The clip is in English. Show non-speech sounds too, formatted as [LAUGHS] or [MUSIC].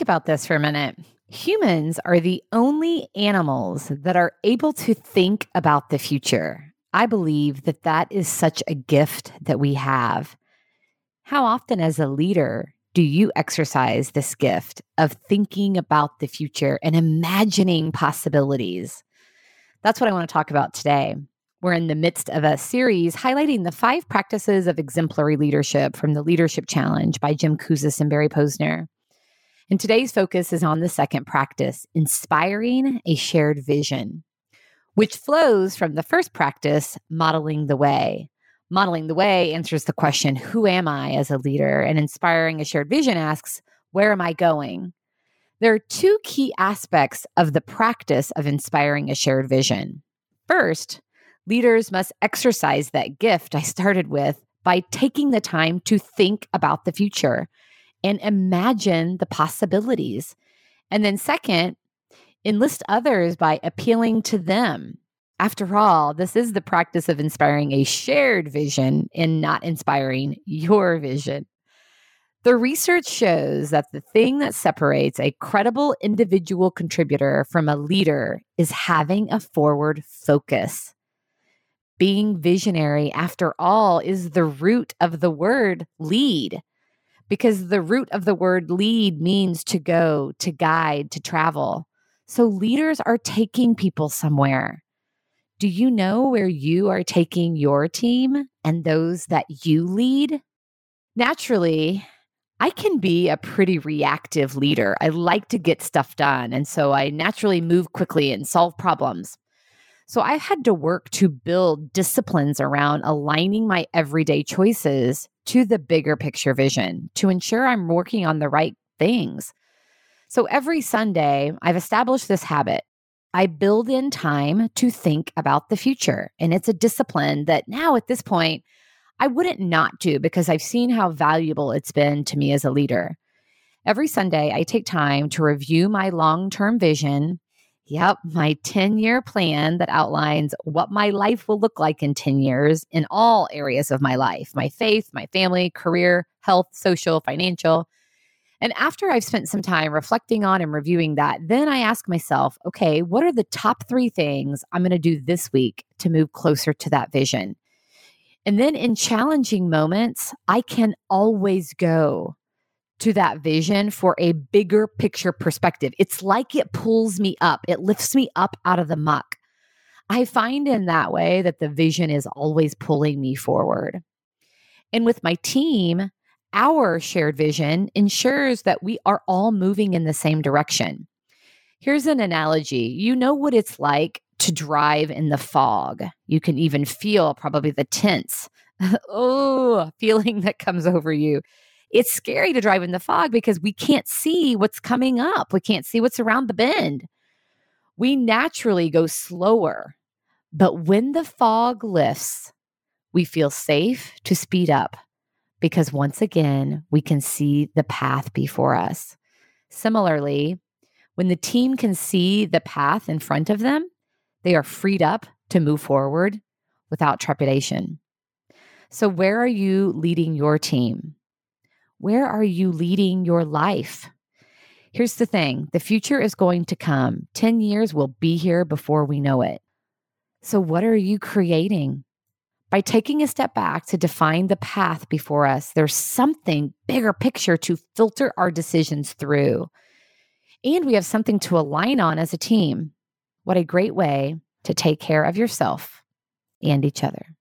think about this for a minute. Humans are the only animals that are able to think about the future. I believe that that is such a gift that we have. How often, as a leader, do you exercise this gift of thinking about the future and imagining possibilities? That's what I want to talk about today. We're in the midst of a series highlighting the five practices of exemplary leadership from the Leadership Challenge by Jim Kouzes and Barry Posner. And today's focus is on the second practice, inspiring a shared vision, which flows from the first practice, modeling the way. Modeling the way answers the question, Who am I as a leader? And inspiring a shared vision asks, Where am I going? There are two key aspects of the practice of inspiring a shared vision. First, leaders must exercise that gift I started with by taking the time to think about the future and imagine the possibilities. And then, second, enlist others by appealing to them. After all, this is the practice of inspiring a shared vision and not inspiring your vision. The research shows that the thing that separates a credible individual contributor from a leader is having a forward focus being visionary, after all, is the root of the word lead, because the root of the word lead means to go, to guide, to travel. So leaders are taking people somewhere. Do you know where you are taking your team and those that you lead? Naturally, I can be a pretty reactive leader. I like to get stuff done. And so I naturally move quickly and solve problems. So I've had to work to build disciplines around aligning my everyday choices to the bigger picture vision to ensure I'm working on the right things. So every Sunday, I've established this habit. I build in time to think about the future. And it's a discipline that now at this point, I wouldn't not do because I've seen how valuable it's been to me as a leader. Every Sunday, I take time to review my long term vision Yep, my 10 year plan that outlines what my life will look like in 10 years in all areas of my life my faith, my family, career, health, social, financial. And after I've spent some time reflecting on and reviewing that, then I ask myself, okay, what are the top three things I'm going to do this week to move closer to that vision? And then in challenging moments, I can always go to that vision for a bigger picture perspective. It's like it pulls me up, it lifts me up out of the muck. I find in that way that the vision is always pulling me forward. And with my team, our shared vision ensures that we are all moving in the same direction. Here's an analogy you know what it's like to drive in the fog. You can even feel probably the tense, [LAUGHS] oh, feeling that comes over you it's scary to drive in the fog because we can't see what's coming up. We can't see what's around the bend. We naturally go slower. But when the fog lifts, we feel safe to speed up because once again, we can see the path before us. Similarly, when the team can see the path in front of them, they are freed up to move forward without trepidation. So, where are you leading your team? Where are you leading your life? Here's the thing the future is going to come. 10 years will be here before we know it. So, what are you creating? By taking a step back to define the path before us, there's something bigger picture to filter our decisions through. And we have something to align on as a team. What a great way to take care of yourself and each other.